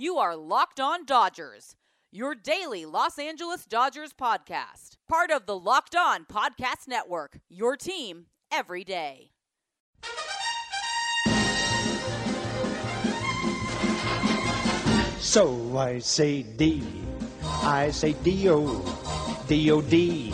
You are Locked On Dodgers, your daily Los Angeles Dodgers podcast. Part of the Locked On Podcast Network, your team every day. So I say D, I say D-O, D-O-D,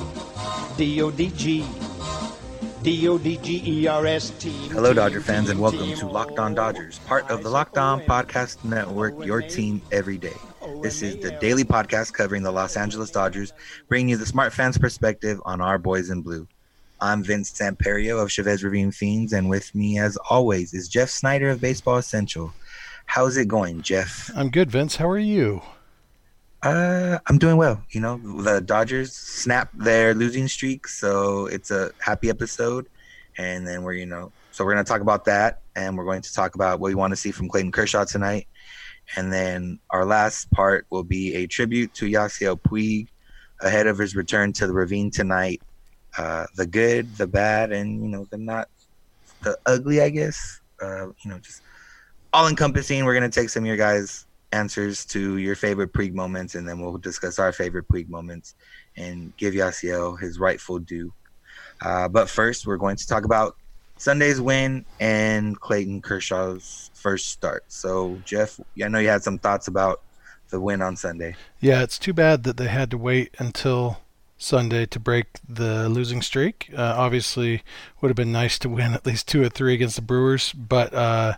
D-O-D-G, D-O-D-G-E-R-S-T. Hello, Dodger fans, and welcome to Locked On Dodgers, part of the Locked On Podcast Network, your team every day. This is the daily podcast covering the Los Angeles Dodgers, bringing you the smart fans' perspective on our boys in blue. I'm Vince Samperio of Chavez Ravine Fiends, and with me, as always, is Jeff Snider of Baseball Essential. How's it going, Jeff? I'm good, Vince. How are you? Uh, I'm doing well. You know, the Dodgers snapped their losing streak, so it's a happy episode. And then we're, you know, so we're going to talk about that, and we're going to talk about what we want to see from Clayton Kershaw tonight. And then our last part will be a tribute to Yasiel Puig ahead of his return to the Ravine tonight. Uh, the good, the bad, and you know the not the ugly, I guess. Uh, you know, just all encompassing. We're gonna take some of your guys' answers to your favorite Puig moments, and then we'll discuss our favorite Puig moments and give Yasiel his rightful due. Uh, but first, we're going to talk about Sunday's win and Clayton Kershaw's first start. So, Jeff, I know you had some thoughts about the win on Sunday. Yeah, it's too bad that they had to wait until Sunday to break the losing streak. Uh, obviously, would have been nice to win at least two or three against the Brewers, but uh,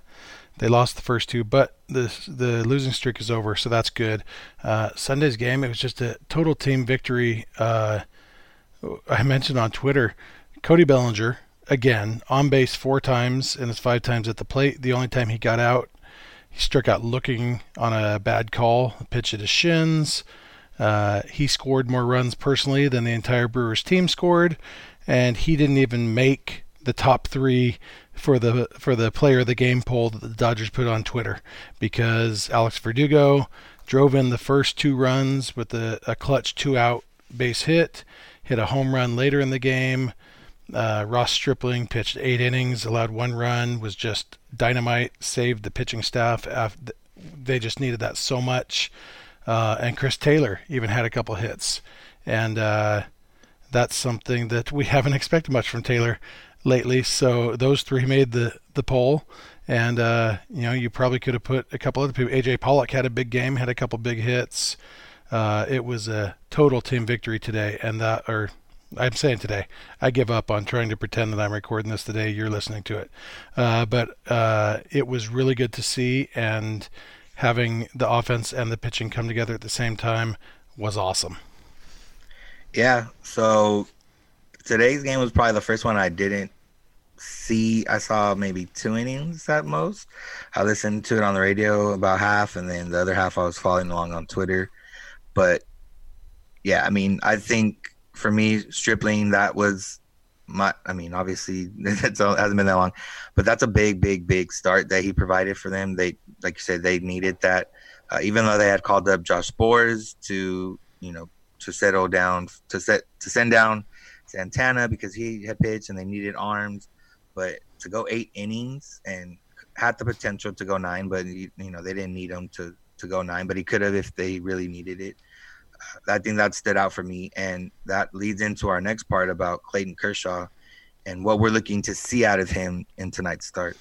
they lost the first two. But the the losing streak is over, so that's good. Uh, Sunday's game, it was just a total team victory. Uh, I mentioned on Twitter, Cody Bellinger again on base four times and it's five times at the plate. The only time he got out, he struck out looking on a bad call, pitch at his shins. Uh, he scored more runs personally than the entire Brewers team scored, and he didn't even make the top three for the for the player of the game poll that the Dodgers put on Twitter because Alex Verdugo drove in the first two runs with a, a clutch two out base hit, hit a home run later in the game. Uh, Ross Stripling pitched eight innings, allowed one run, was just dynamite, saved the pitching staff. After, they just needed that so much. Uh, and Chris Taylor even had a couple hits. And uh, that's something that we haven't expected much from Taylor lately. So those three made the, the poll. And, uh, you know, you probably could have put a couple other people. AJ Pollock had a big game, had a couple big hits. Uh, it was a total team victory today. And that, or I'm saying today. I give up on trying to pretend that I'm recording this today. You're listening to it. Uh, but uh, it was really good to see, and having the offense and the pitching come together at the same time was awesome. Yeah. So today's game was probably the first one I didn't see. I saw maybe two innings at most. I listened to it on the radio about half, and then the other half I was following along on Twitter. But yeah, I mean, I think for me, Stripling, that was my. I mean, obviously, it hasn't been that long, but that's a big, big, big start that he provided for them. They, like you said, they needed that. Uh, even though they had called up Josh Sborz to, you know, to settle down, to set, to send down Santana because he had pitched and they needed arms, but to go eight innings and had the potential to go nine, but you know they didn't need him to to go nine, but he could have if they really needed it. I think that stood out for me, and that leads into our next part about Clayton Kershaw and what we're looking to see out of him in tonight's start.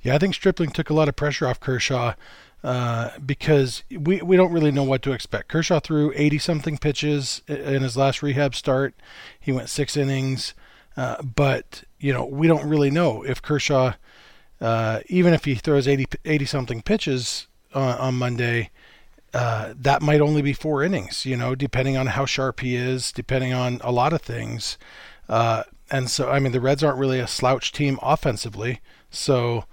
Yeah, I think Stripling took a lot of pressure off Kershaw uh, because we we don't really know what to expect. Kershaw threw 80 something pitches in his last rehab start. He went six innings, uh, but you know we don't really know if Kershaw, uh, even if he throws 80 80 something pitches on, on Monday uh, that might only be four innings, you know, depending on how sharp he is, depending on a lot of things. Uh, and so, I mean, the Reds aren't really a slouch team offensively, so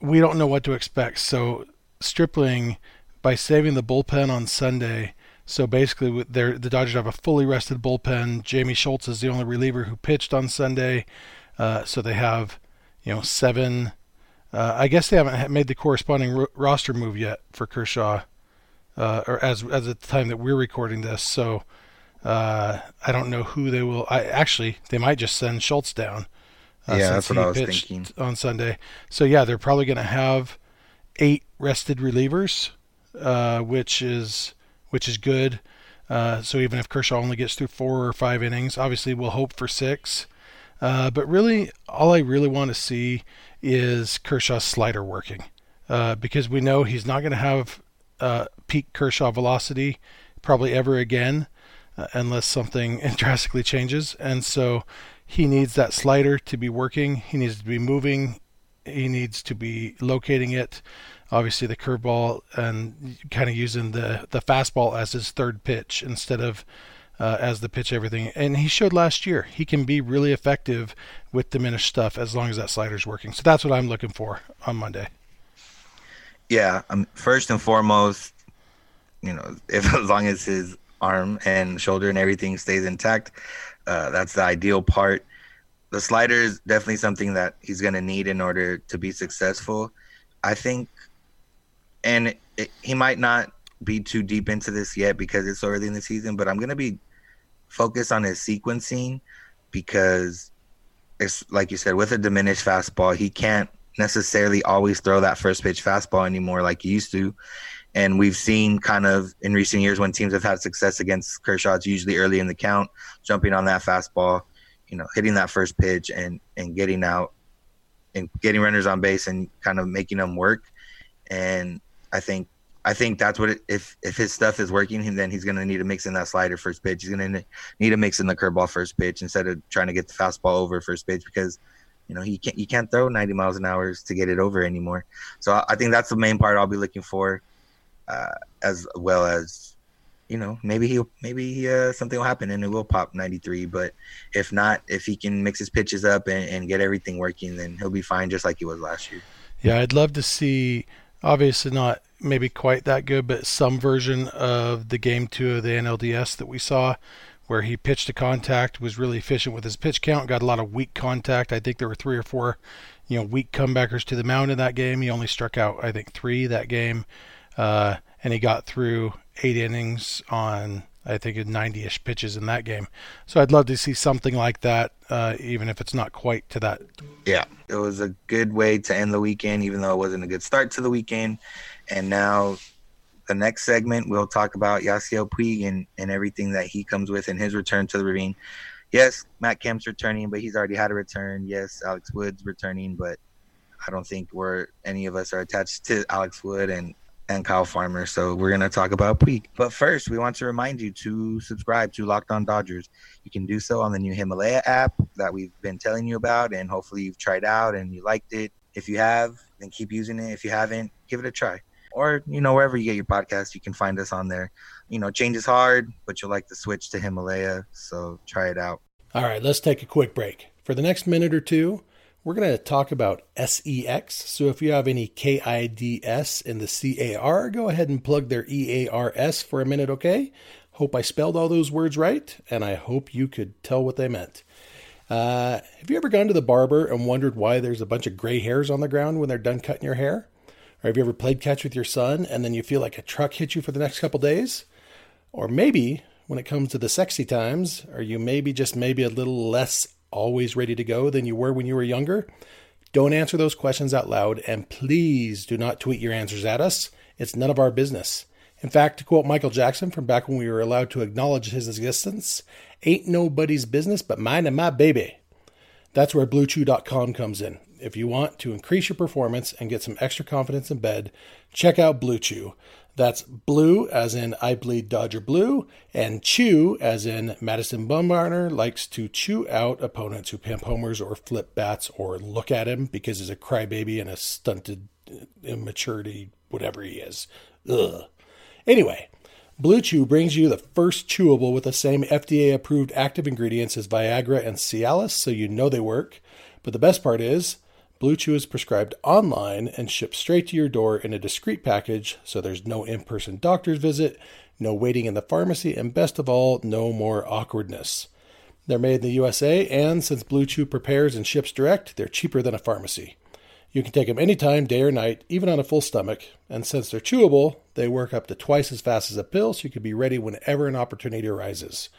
we don't know what to expect. So, Stripling, by saving the bullpen on Sunday, so basically, the Dodgers have a fully rested bullpen. Jaime Schultz is the only reliever who pitched on Sunday, uh, so they have, you know, seven. Uh, I guess they haven't made the corresponding ro- roster move yet for Kershaw uh, or as as at the time that we're recording this. So uh, I don't know who they will. I actually they might just send Schultz down. Uh, yeah, that's what I was thinking on Sunday. So yeah, they're probably going to have eight rested relievers uh, which is which is good. Uh, so even if Kershaw only gets through four or five innings, obviously we'll hope for six. Uh, but really, all I really want to see is Kershaw's slider working, uh, because we know he's not going to have uh, peak Kershaw velocity probably ever again, uh, unless something drastically changes. And so he needs that slider to be working. He needs to be moving. He needs to be locating it. Obviously, the curveball and kind of using the the fastball as his third pitch instead of uh, as the pitch everything. And he showed last year he can be really effective with diminished stuff as long as that slider's working. So that's what I'm looking for on Monday. Yeah, um, first and foremost, you know, if as long as his arm and shoulder and everything stays intact, uh, that's the ideal part. The slider is definitely something that he's going to need in order to be successful. I think, and it, it, he might not be too deep into this yet because it's so early in the season, but I'm going to be focused on his sequencing because it's like you said, with a diminished fastball, he can't necessarily always throw that first pitch fastball anymore like he used to. And we've seen kind of in recent years when teams have had success against Kershaw, it's usually early in the count, jumping on that fastball, you know, hitting that first pitch and and getting out and getting runners on base and kind of making them work. And I think I think that's what it, if if his stuff is working, then he's gonna need to mix in that slider first pitch. He's gonna need to mix in the curveball first pitch instead of trying to get the fastball over first pitch because you know he can't you can't throw 90 miles an hour to get it over anymore. So I think that's the main part I'll be looking for uh, as well as you know maybe he'll maybe uh, something will happen and it will pop 93 but if not if he can mix his pitches up and, and get everything working then he'll be fine just like he was last year yeah i'd love to see obviously not maybe quite that good but some version of the game two of the nlds that we saw where he pitched a contact was really efficient with his pitch count got a lot of weak contact. I think there were three or four you know weak comebackers to the mound in that game. He only struck out i think three that game uh, and he got through eight innings on I think in 90-ish pitches in that game. So I'd love to see something like that, uh, even if it's not quite to that. Yeah, it was a good way to end the weekend, even though it wasn't a good start to the weekend. And now, the next segment, we'll talk about Yasiel Puig and, and everything that he comes with in his return to the ravine. Yes, Matt Kemp's returning, but he's already had a return. Yes, Alex Wood's returning, but I don't think we're any of us are attached to Alex Wood and and Kyle Farmer. So we're going to talk about Puig. But first, we want to remind you to subscribe to Locked On Dodgers. You can do so on the new Himalaya app that we've been telling you about, and hopefully you've tried out and you liked it. If you have, then keep using it. If you haven't, give it a try. Or, you know, wherever you get your podcast, you can find us on there. You know, change is hard, but you'll like to switch to Himalaya. So try it out. All right, let's take a quick break. For the next minute or two, we're going to talk about SEX. So if you have any KIDS in the CAR, go ahead and plug their EARS for a minute, okay? Hope I spelled all those words right, and I hope you could tell what they meant. Uh, have you ever gone to the barber and wondered why there's a bunch of gray hairs on the ground when they're done cutting your hair? Or have you ever played catch with your son and then you feel like a truck hit you for the next couple days? Or maybe when it comes to the sexy times, are you maybe just maybe a little less always ready to go than you were when you were younger? Don't answer those questions out loud, and please do not tweet your answers at us. It's none of our business. In fact, to quote Michael Jackson from back when we were allowed to acknowledge his existence, ain't nobody's business but mine and my baby. That's where BlueChew.com comes in. If you want to increase your performance and get some extra confidence in bed, check out Blue Chew. That's blue as in I bleed Dodger blue, and chew as in Madison Bumgarner likes to chew out opponents who pimp homers or flip bats or look at him because he's a crybaby and a stunted uh, immaturity, whatever he is. Ugh. Anyway, Blue Chew brings you the first chewable with the same FDA approved active ingredients as Viagra and Cialis, so you know they work. But the best part is, Blue Chew is prescribed online and shipped straight to your door in a discreet package, so there's no in person doctor's visit, no waiting in the pharmacy, and best of all, no more awkwardness. They're made in the USA, and since Blue Chew prepares and ships direct, they're cheaper than a pharmacy. You can take them anytime, day or night, even on a full stomach, and since they're chewable, they work up to twice as fast as a pill, so you can be ready whenever an opportunity arises.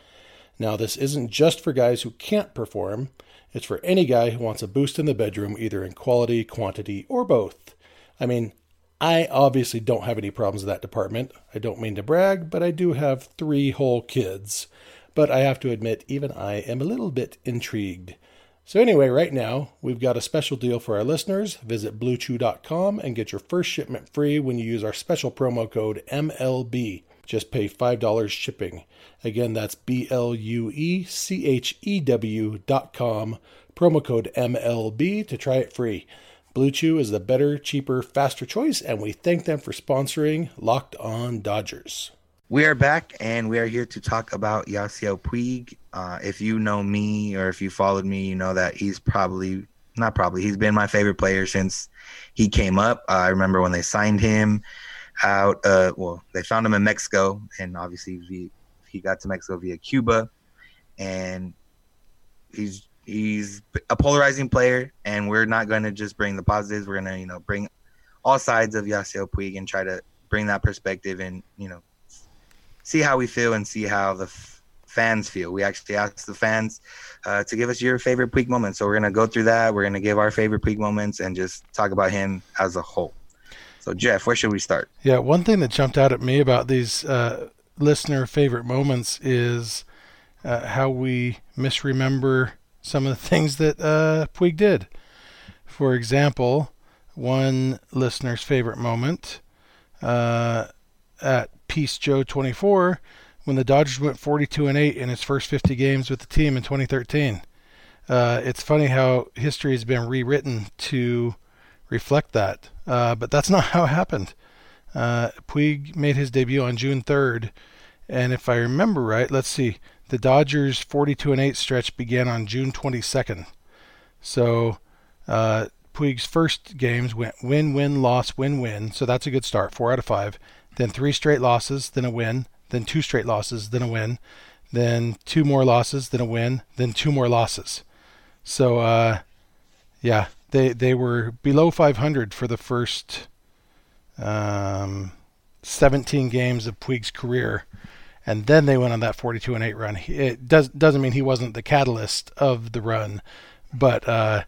Now, this isn't just for guys who can't perform. It's for any guy who wants a boost in the bedroom, either in quality, quantity, or both. I mean, I obviously don't have any problems in that department. I don't mean to brag, but I do have three whole kids. But I have to admit, even I am a little bit intrigued. So, anyway, right now, we've got a special deal for our listeners. Visit bluechew.com and get your first shipment free when you use our special promo code MLB. Just pay $5 shipping. Again, that's B L U E C H E W dot com, promo code MLB to try it free. Blue Chew is the better, cheaper, faster choice, and we thank them for sponsoring Locked On Dodgers. We are back, and we are here to talk about Yasiel Puig. Uh, if you know me or if you followed me, you know that he's probably not probably he's been my favorite player since he came up. Uh, I remember when they signed him out. Uh, well, they found him in Mexico, and obviously he, he got to Mexico via Cuba, and he's he's a polarizing player, and we're not going to just bring the positives. We're going to, you know, bring all sides of Yasiel Puig and try to bring that perspective and, you know, see how we feel and see how the f- fans feel. We actually asked the fans uh, to give us your favorite Puig moments. So we're going to go through that. We're going to give our favorite Puig moments and just talk about him as a whole. So, Jeff, where should we start? Yeah, one thing that jumped out at me about these uh, listener favorite moments is uh, how we misremember some of the things that uh, Puig did. For example, one listener's favorite moment uh, at Peace Joe 24 when the Dodgers went 42 and 8 in his first 50 games with the team in 2013. Uh, it's funny how history has been rewritten to reflect that, uh, but that's not how it happened. Uh, Puig made his debut on June 3rd, and if I remember right, let's see, the Dodgers' 42 and 8 stretch began on June 22nd. So uh, Puig's first games went win, win, loss, win, win. So that's a good start, four out of five. Then three straight losses, then a win. Then two straight losses, then a win. Then two more losses, then a win. Then two more losses. So uh, yeah, they they were below 500 for the first um, 17 games of Puig's career and then they went on that 42 and 8 run. It does doesn't mean he wasn't the catalyst of the run, but uh,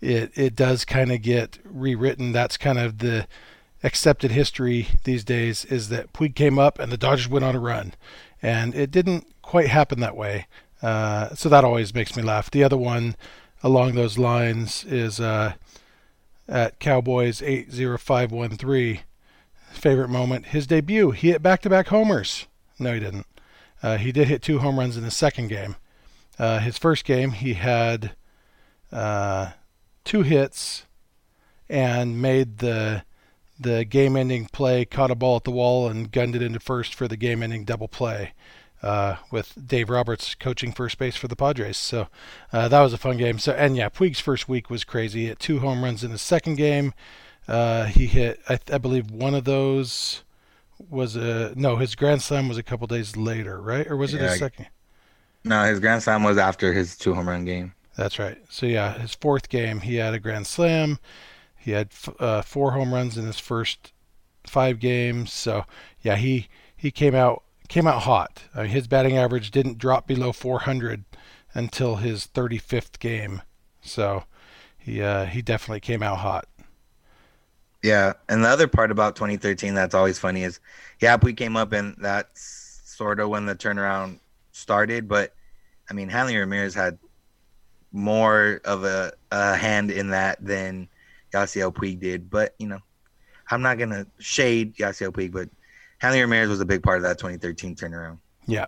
it it does kind of get rewritten. That's kind of the accepted history these days is that Puig came up and the Dodgers went on a run, and it didn't quite happen that way. Uh, so that always makes me laugh. The other one along those lines is uh, at Cowboys 80513. Favorite moment, his debut. He hit back-to-back homers. No, he didn't. Uh, he did hit two home runs in the second game. Uh, his first game, he had uh, two hits and made the the game-ending play, caught a ball at the wall and gunned it into first for the game-ending double play. Uh, with Dave Roberts coaching first base for the Padres, so uh, that was a fun game. So and yeah, Puig's first week was crazy. He hit two home runs in the second game. Uh, he hit, I, I believe, one of those was a no. His grand slam was a couple days later, right? Or was it his second? No, his grand slam was after his two home run game. That's right. So yeah, his fourth game, he had a grand slam. He had uh, four home runs in his first five games. So yeah, he he came out came out hot. I mean, his batting average didn't drop below 400 until his 35th game. So he uh, he definitely came out hot. Yeah, and the other part about 2013 that's always funny is, yeah, we came up and that's sort of when the turnaround started. But I mean, Hanley Ramirez had more of a, a hand in that than Yasiel Puig did. But you know, I'm not gonna shade Yasiel Puig, but Hanley Ramirez was a big part of that 2013 turnaround. Yeah.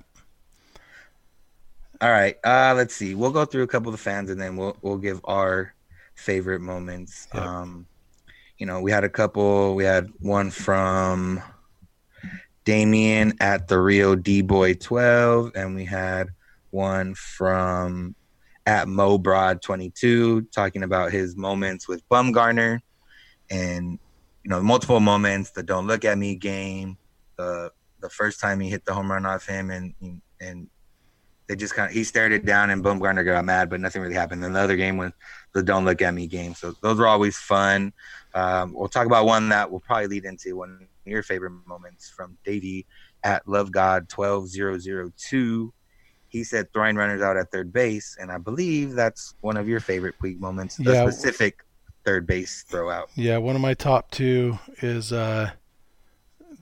All right. Uh, let's see. We'll go through a couple of the fans and then we'll we'll give our favorite moments. Yep. Um, you know, we had a couple. We had one from Damien at the Rio D Boy 12, and we had one from at Mo Broad 22 talking about his moments with Bumgarner and you know multiple moments the don't look at me game the the first time he hit the home run off him and and they just kind of he stared it down and Bumgarner got mad but nothing really happened. Then the other game was the don't look at me game. So those were always fun. Um, we'll talk about one that will probably lead into one of your favorite moments from Davey at Love God twelve zero zero two. He said throwing runners out at third base, and I believe that's one of your favorite Puig moments. The yeah. specific third base throw out. Yeah, one of my top two is uh,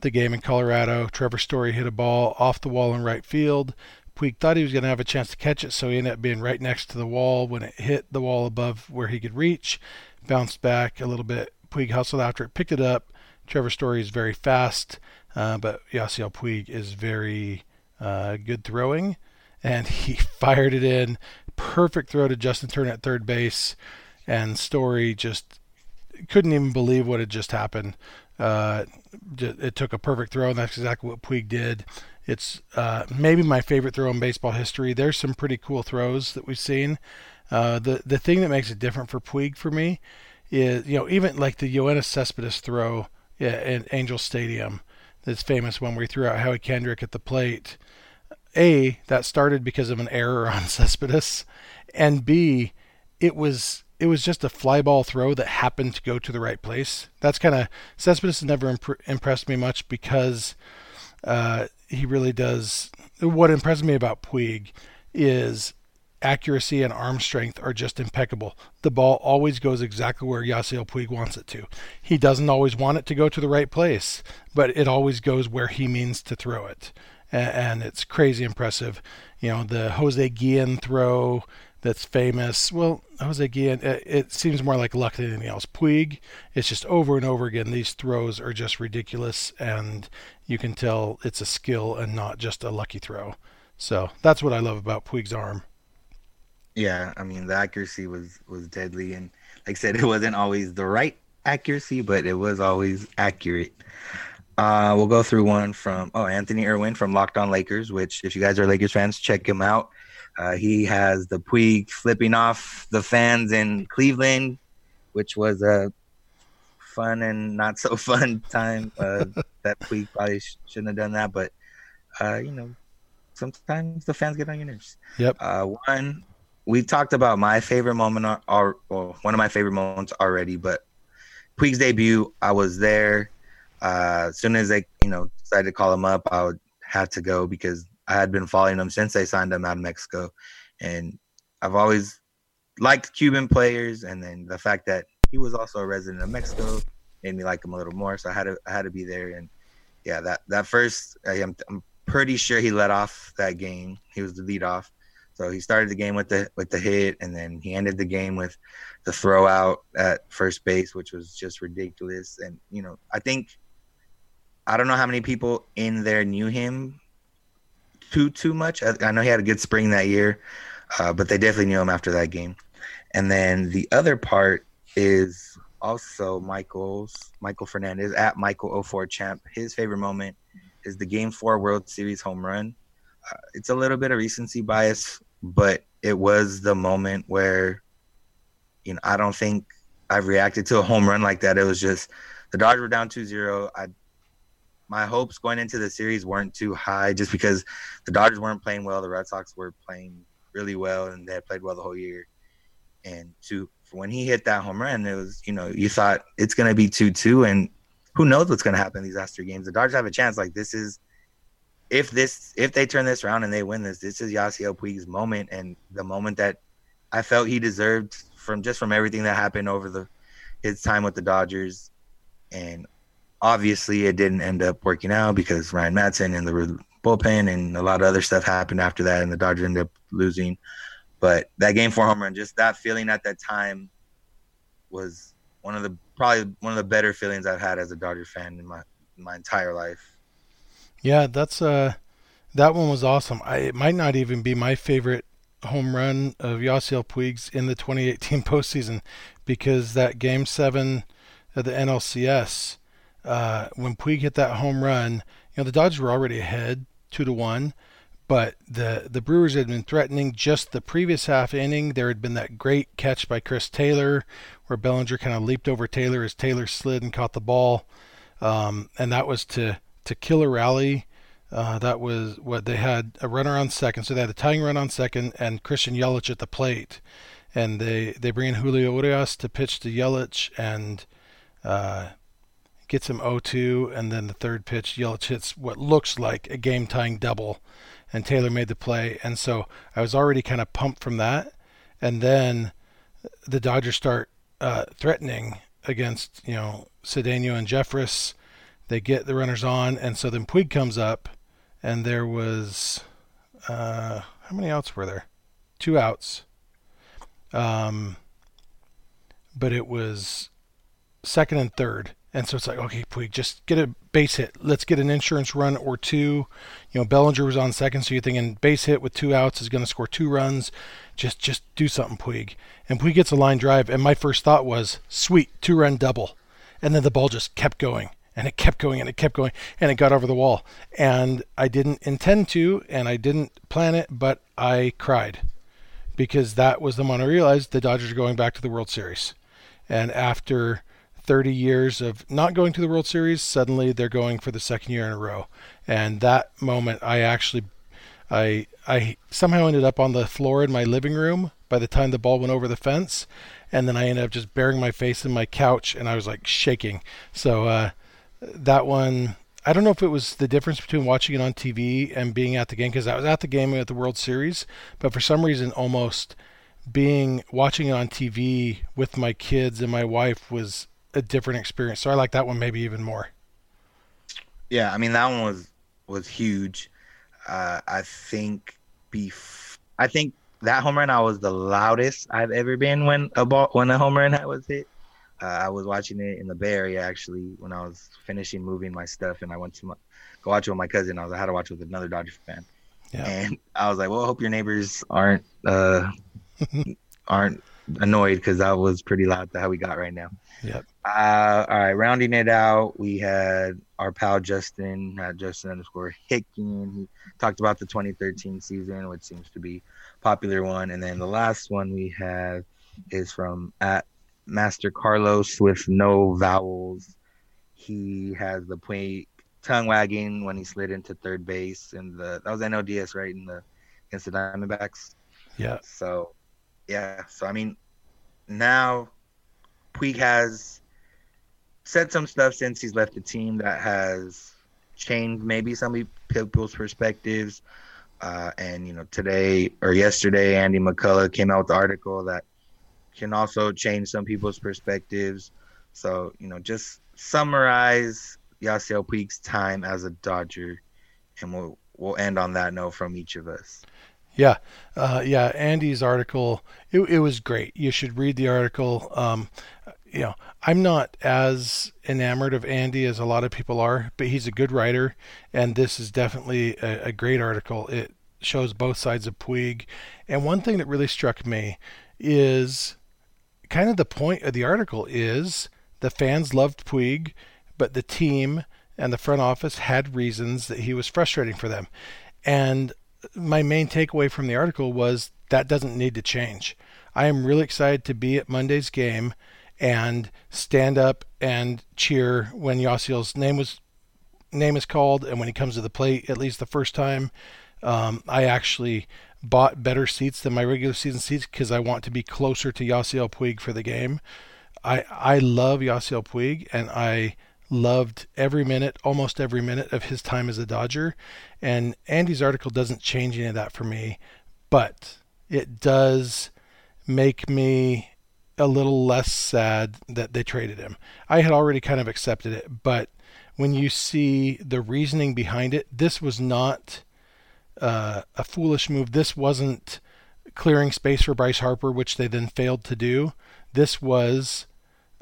the game in Colorado. Trevor Story hit a ball off the wall in right field. Puig thought he was going to have a chance to catch it, so he ended up being right next to the wall when it hit the wall above where he could reach. Bounced back a little bit. Puig hustled after it, picked it up. Trevor Story is very fast, uh, but Yasiel Puig is very uh, good throwing, and he fired it in. Perfect throw to Justin Turner at third base, and Story just couldn't even believe what had just happened. Uh, it took a perfect throw, and that's exactly what Puig did. It's uh, maybe my favorite throw in baseball history. There's some pretty cool throws that we've seen. Uh, the the thing that makes it different for Puig for me is you know even like the Yoenis Cespedes throw in Angel Stadium, this famous where he threw out Howie Kendrick at the plate. A that started because of an error on Cespedes, and B it was it was just a fly ball throw that happened to go to the right place. That's kind of Cespedes has never imp- impressed me much because uh, he really does. What impresses me about Puig is accuracy and arm strength are just impeccable. The ball always goes exactly where Yasiel Puig wants it to. He doesn't always want it to go to the right place, but it always goes where he means to throw it. And, it's crazy impressive. You know, the Jose Guillen throw that's famous. Well, Jose Guillen, it, seems more like luck than anything else. Puig, it's just over and over again. These throws are just ridiculous, and you can tell it's a skill and not just a lucky throw. So that's what I love about Puig's arm. Yeah, I mean the accuracy was was deadly, and like I said, it wasn't always the right accuracy, but it was always accurate. Uh, we'll go through one from oh Anthony Irwin from Locked On Lakers, which if you guys are Lakers fans, check him out. Uh, he has the Puig flipping off the fans in Cleveland, which was a fun and not so fun time. Uh, that Puig probably sh- shouldn't have done that, but uh, you know, sometimes the fans get on your nerves. Yep. Uh, one, we talked about my favorite moment, or, or well, one of my favorite moments already, but Puig's debut, I was there. Uh, as soon as they, you know, decided to call him up, I would have to go because I had been following him since they signed him out of Mexico, and I've always liked Cuban players, and then the fact that he was also a resident of Mexico made me like him a little more. So I had to I had to be there, and yeah, that that first I am I'm pretty sure he let off that game. He was the lead off. So he started the game with the with the hit, and then he ended the game with the throw out at first base, which was just ridiculous. And you know, I think I don't know how many people in there knew him too too much. I, I know he had a good spring that year, uh, but they definitely knew him after that game. And then the other part is also Michael's Michael Fernandez at Michael 04 champ. His favorite moment is the Game Four World Series home run. Uh, it's a little bit of recency bias, but it was the moment where, you know, I don't think I've reacted to a home run like that. It was just the Dodgers were down 2-0. I my hopes going into the series weren't too high just because the Dodgers weren't playing well. The Red Sox were playing really well and they had played well the whole year. And to when he hit that home run, it was, you know, you thought it's going to be 2 2. And who knows what's going to happen these last three games. The Dodgers have a chance. Like, this is, if this, if they turn this around and they win this, this is Yasiel Puig's moment and the moment that I felt he deserved from just from everything that happened over the his time with the Dodgers. And obviously it didn't end up working out because Ryan Madson and the bullpen and a lot of other stuff happened after that, and the Dodgers ended up losing. But that game four home run, just that feeling at that time was one of the probably one of the better feelings I've had as a Dodger fan in my my entire life. Yeah, that's uh that one was awesome. I, it might not even be my favorite home run of Yasiel Puig's in the 2018 postseason because that game seven of the NLCS uh, when Puig hit that home run, you know the Dodgers were already ahead two to one, but the the Brewers had been threatening just the previous half inning. There had been that great catch by Chris Taylor, where Bellinger kind of leaped over Taylor as Taylor slid and caught the ball, um, and that was to to kill a rally. Uh, that was what they had a runner on second, so they had a tying run on second and Christian Yelich at the plate, and they they bring in Julio Urias to pitch to Yelich, and uh, gets him 0-2, and then the third pitch, Yelich hits what looks like a game-tying double, and Taylor made the play. And so I was already kind of pumped from that, and then the Dodgers start uh, threatening against you know Cedeno and Jeffress. They get the runners on, and so then Puig comes up, and there was uh, how many outs were there? Two outs. Um, but it was second and third. And so it's like, okay, Puig, just get a base hit. Let's get an insurance run or two. You know, Bellinger was on second, so you're thinking base hit with two outs is going to score two runs. Just, just do something, Puig. And Puig gets a line drive, and my first thought was, sweet, two run double. And then the ball just kept going, and it kept going, and it kept going, and it got over the wall. And I didn't intend to, and I didn't plan it, but I cried because that was the moment I realized the Dodgers are going back to the World Series. And after 30 years of not going to the World Series, suddenly they're going for the second year in a row. And that moment, I actually, I, I somehow ended up on the floor in my living room by the time the ball went over the fence, and then I ended up just burying my face in my couch, and I was like shaking. So uh, that one, I don't know if it was the difference between watching it on TV and being at the game, because I was at the game at the World Series, but for some reason, almost being watching it on TV with my kids and my wife was a different experience. So I like that one maybe even more. Yeah, I mean that one was was huge. Uh, I think bef- I think that home run I was the loudest I've ever been when a ball when a home run was hit. Uh, I was watching it in the Bay Area actually when I was finishing moving my stuff, and I went to my, go watch it with my cousin. I was like, I had to watch it with another Dodger fan, Yeah. and I was like, well, I hope your neighbors aren't uh, aren't annoyed because that was pretty loud. How we got right now. Yep. Uh, all right, rounding it out, we had our pal Justin, uh, Justin underscore Hicken. He talked about the 2013 season, which seems to be popular one. And then the last one we have is from at Master Carlos with no vowels. He has the point tongue wagging when he slid into third base, and the that was NLDS right in the against the Diamondbacks. Yeah. So, yeah. So I mean, now Puig has said some stuff since he's left the team that has changed maybe some people's perspectives. Uh, and you know, today or yesterday, Andy McCullough came out with the article that can also change some people's perspectives. So you know, just summarize Yasiel Puig's time as a Dodger, and we'll we'll end on that note from each of us. Yeah, uh, yeah. Andy's article, it, it was great. You should read the article. Um, you know, I'm not as enamored of Andy as a lot of people are, but he's a good writer, and this is definitely a, a great article. It shows both sides of Puig, and one thing that really struck me is kind of the point of the article is the fans loved Puig, but the team and the front office had reasons that he was frustrating for them, and my main takeaway from the article was that doesn't need to change. I am really excited to be at Monday's game and stand up and cheer when Yasiel's name was name is called and when he comes to the plate at least the first time. Um, I actually bought better seats than my regular season seats because I want to be closer to Yasiel Puig for the game. I I love Yasiel Puig and I loved every minute, almost every minute of his time as a Dodger. And Andy's article doesn't change any of that for me, but it does make me a little less sad that they traded him. I had already kind of accepted it, but when you see the reasoning behind it, this was not uh, a foolish move. This wasn't clearing space for Bryce Harper, which they then failed to do. This was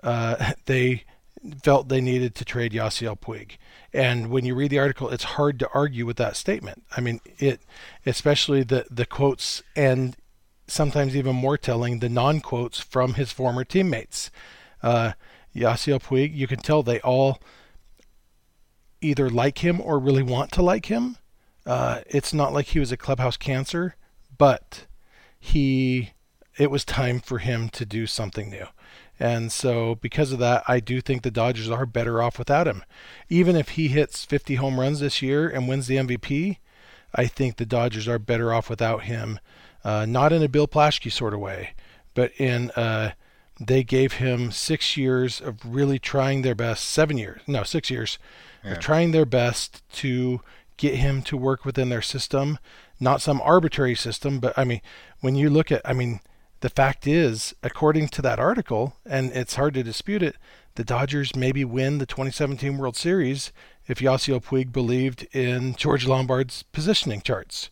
uh, they felt they needed to trade Yasiel Puig. And when you read the article, it's hard to argue with that statement. I mean, it, especially the the quotes and sometimes even more telling, the non quotes from his former teammates. Uh, Yasiel Puig, you can tell they all either like him or really want to like him. Uh, it's not like he was a clubhouse cancer, but he, it was time for him to do something new. And so, because of that, I do think the Dodgers are better off without him. Even if he hits 50 home runs this year and wins the MVP, I think the Dodgers are better off without him. Uh, not in a Bill Plaschke sort of way, but in uh, they gave him six years of really trying their best, seven years, no, six years, Yeah. of trying their best to get him to work within their system. Not some arbitrary system, but I mean, when you look at, I mean, the fact is, according to that article, and it's hard to dispute it, the Dodgers maybe win the 2017 World Series if Yasiel Puig believed in George Lombard's positioning charts.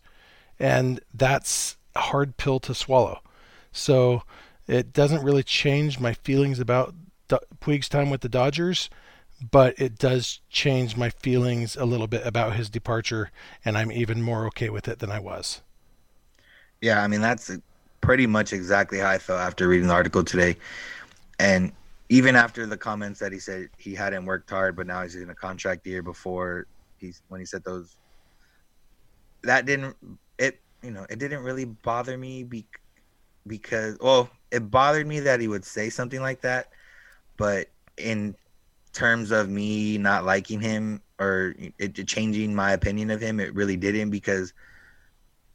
And that's hard pill to swallow. So it doesn't really change my feelings about Puig's time with the Dodgers, but it does change my feelings a little bit about his departure, and I'm even more okay with it than I was. Yeah, I mean, that's pretty much exactly how I felt after reading the article today. And even after the comments that he said he hadn't worked hard, but now he's in a contract year before he's when he said those, that didn't it you know it didn't really bother me be, because well it bothered me that he would say something like that, but in terms of me not liking him or it changing my opinion of him, it really didn't because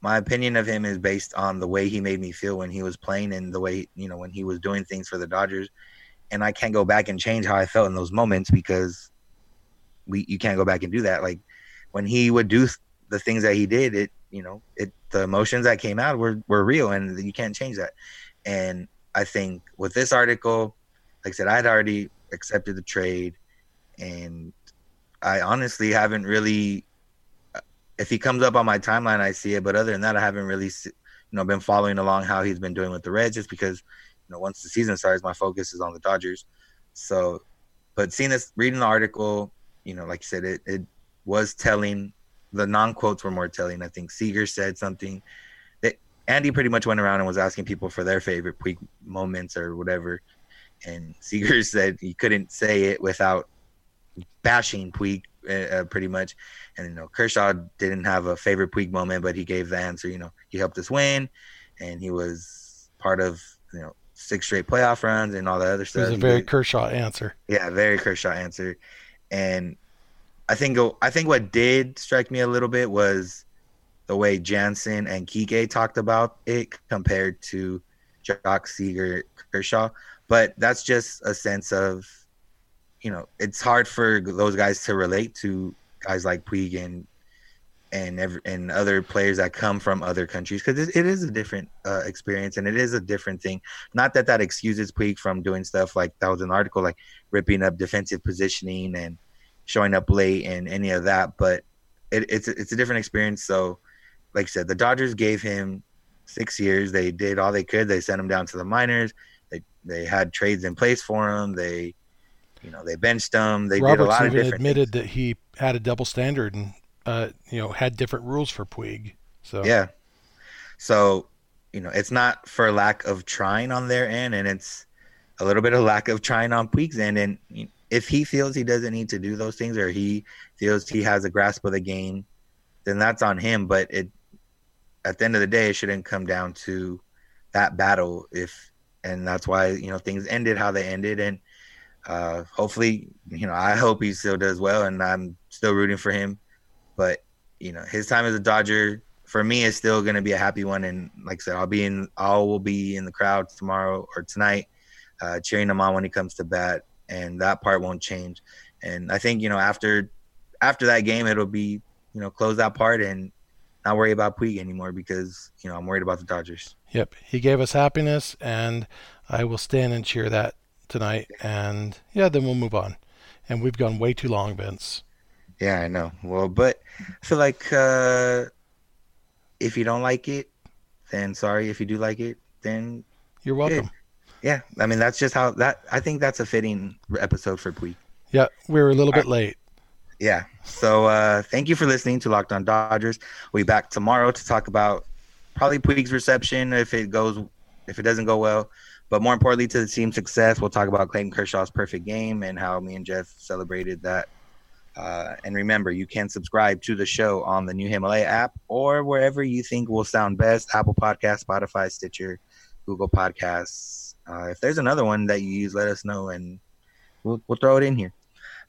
my opinion of him is based on the way he made me feel when he was playing and the way you know when he was doing things for the Dodgers, and I can't go back and change how I felt in those moments because we you can't go back and do that. Like when he would do the things that he did, it you know it the emotions that came out were were real and you can't change that. And I think with this article, like I said, I'd already accepted the trade, and I honestly haven't really uh, if he comes up on my timeline, I see it. But other than that, I haven't really, you know, been following along how he's been doing with the Reds, just because, you know, once the season starts, my focus is on the Dodgers. So, but seeing this, reading the article, you know, like you said, it, it was telling. The non quotes were more telling. I think Seager said something that Andy pretty much went around and was asking people for their favorite Puig moments or whatever. And Seager said he couldn't say it without bashing Puig uh, pretty much. And you know, Kershaw didn't have a favorite Puig moment, but he gave the answer. You know, he helped us win, and he was part of you know six straight playoff runs and all that other stuff. It was a very Kershaw answer. Yeah, very Kershaw answer. And I think I think what did strike me a little bit was the way Jansen and Kike talked about it compared to Joc Seager Kershaw. But that's just a sense of you know, it's hard for those guys to relate to guys like Puig and and every, and other players that come from other countries because it, it is a different uh, experience and it is a different thing. Not that that excuses Puig from doing stuff like that was an article like ripping up defensive positioning and showing up late and any of that, but it, it's it's a different experience. So, like I said, the Dodgers gave him six years. They did all they could. They sent him down to the minors. They they had trades in place for him. They you know, they benched him. They Roberts did a lot even of different admitted things. that he had a double standard and uh, you know had different rules for Puig. So yeah, so you know it's not for lack of trying on their end, and it's a little bit of lack of trying on Puig's end. And if he feels he doesn't need to do those things, or he feels he has a grasp of the game, then that's on him. But it at the end of the day, it shouldn't come down to that battle. If and that's why you know things ended how they ended, and uh, hopefully, you know, I hope he still does well, and I'm still rooting for him. But you know, his time as a Dodger for me is still going to be a happy one. And like I said, I'll be in, I will be in the crowd tomorrow or tonight, uh, cheering him on when he comes to bat, and that part won't change. And I think you know after after that game, it'll be you know close that part and not worry about Puig anymore because you know I'm worried about the Dodgers. Yep, he gave us happiness, and I will stand and cheer that tonight, and yeah, then we'll move on. And we've gone way too long, Vince. Yeah, I know. Well, but I feel like uh, if you don't like it, then sorry. If you do like it, then you're welcome. Good. Yeah, I mean that's just how that. I think that's a fitting episode for Puig. Yeah, we were a little bit late. Yeah. So uh, thank you for listening to Locked On Dodgers. We'll be back tomorrow to talk about probably Puig's reception if it goes if it doesn't go well. But more importantly, to the team's success, we'll talk about Clayton Kershaw's perfect game and how me and Jeff celebrated that. Uh, and remember, you can subscribe to the show on the new Himalaya app or wherever you think will sound best Apple Podcast, Spotify, Stitcher, Google Podcasts. Uh, if there's another one that you use, let us know and we'll, we'll throw it in here.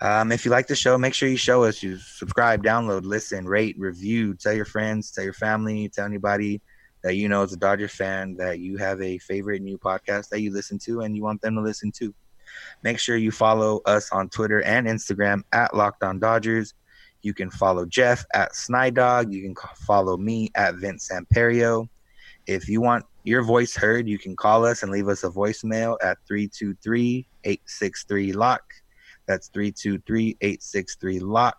Um, if you like the show, make sure you show us. You subscribe, download, listen, rate, review, tell your friends, tell your family, tell anybody that you know as a Dodger fan that you have a favorite new podcast that you listen to and you want them to listen to. Make sure you follow us on Twitter and Instagram at Locked On Dodgers. You can follow Jeff at Snydog. You can follow me at Vince Samperio. If you want your voice heard, you can call us and leave us a voicemail at 323 863 LOCK. That's 323 863 LOCK.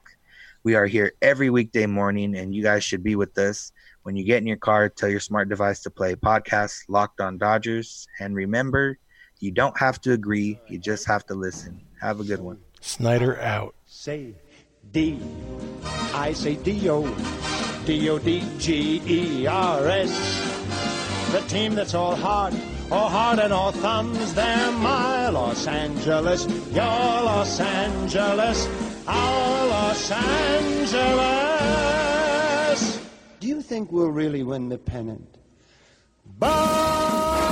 We are here every weekday morning, and you guys should be with us. When you get in your car, tell your smart device to play podcast Locked on Dodgers. And remember, you don't have to agree, you just have to listen. Have a good one. Snider out. Say D. I say D O. D O D G E R S. The team that's all heart, all heart and all thumbs. They're my Los Angeles, your Los Angeles, our Los Angeles. Do you think we'll really win the pennant? Bye.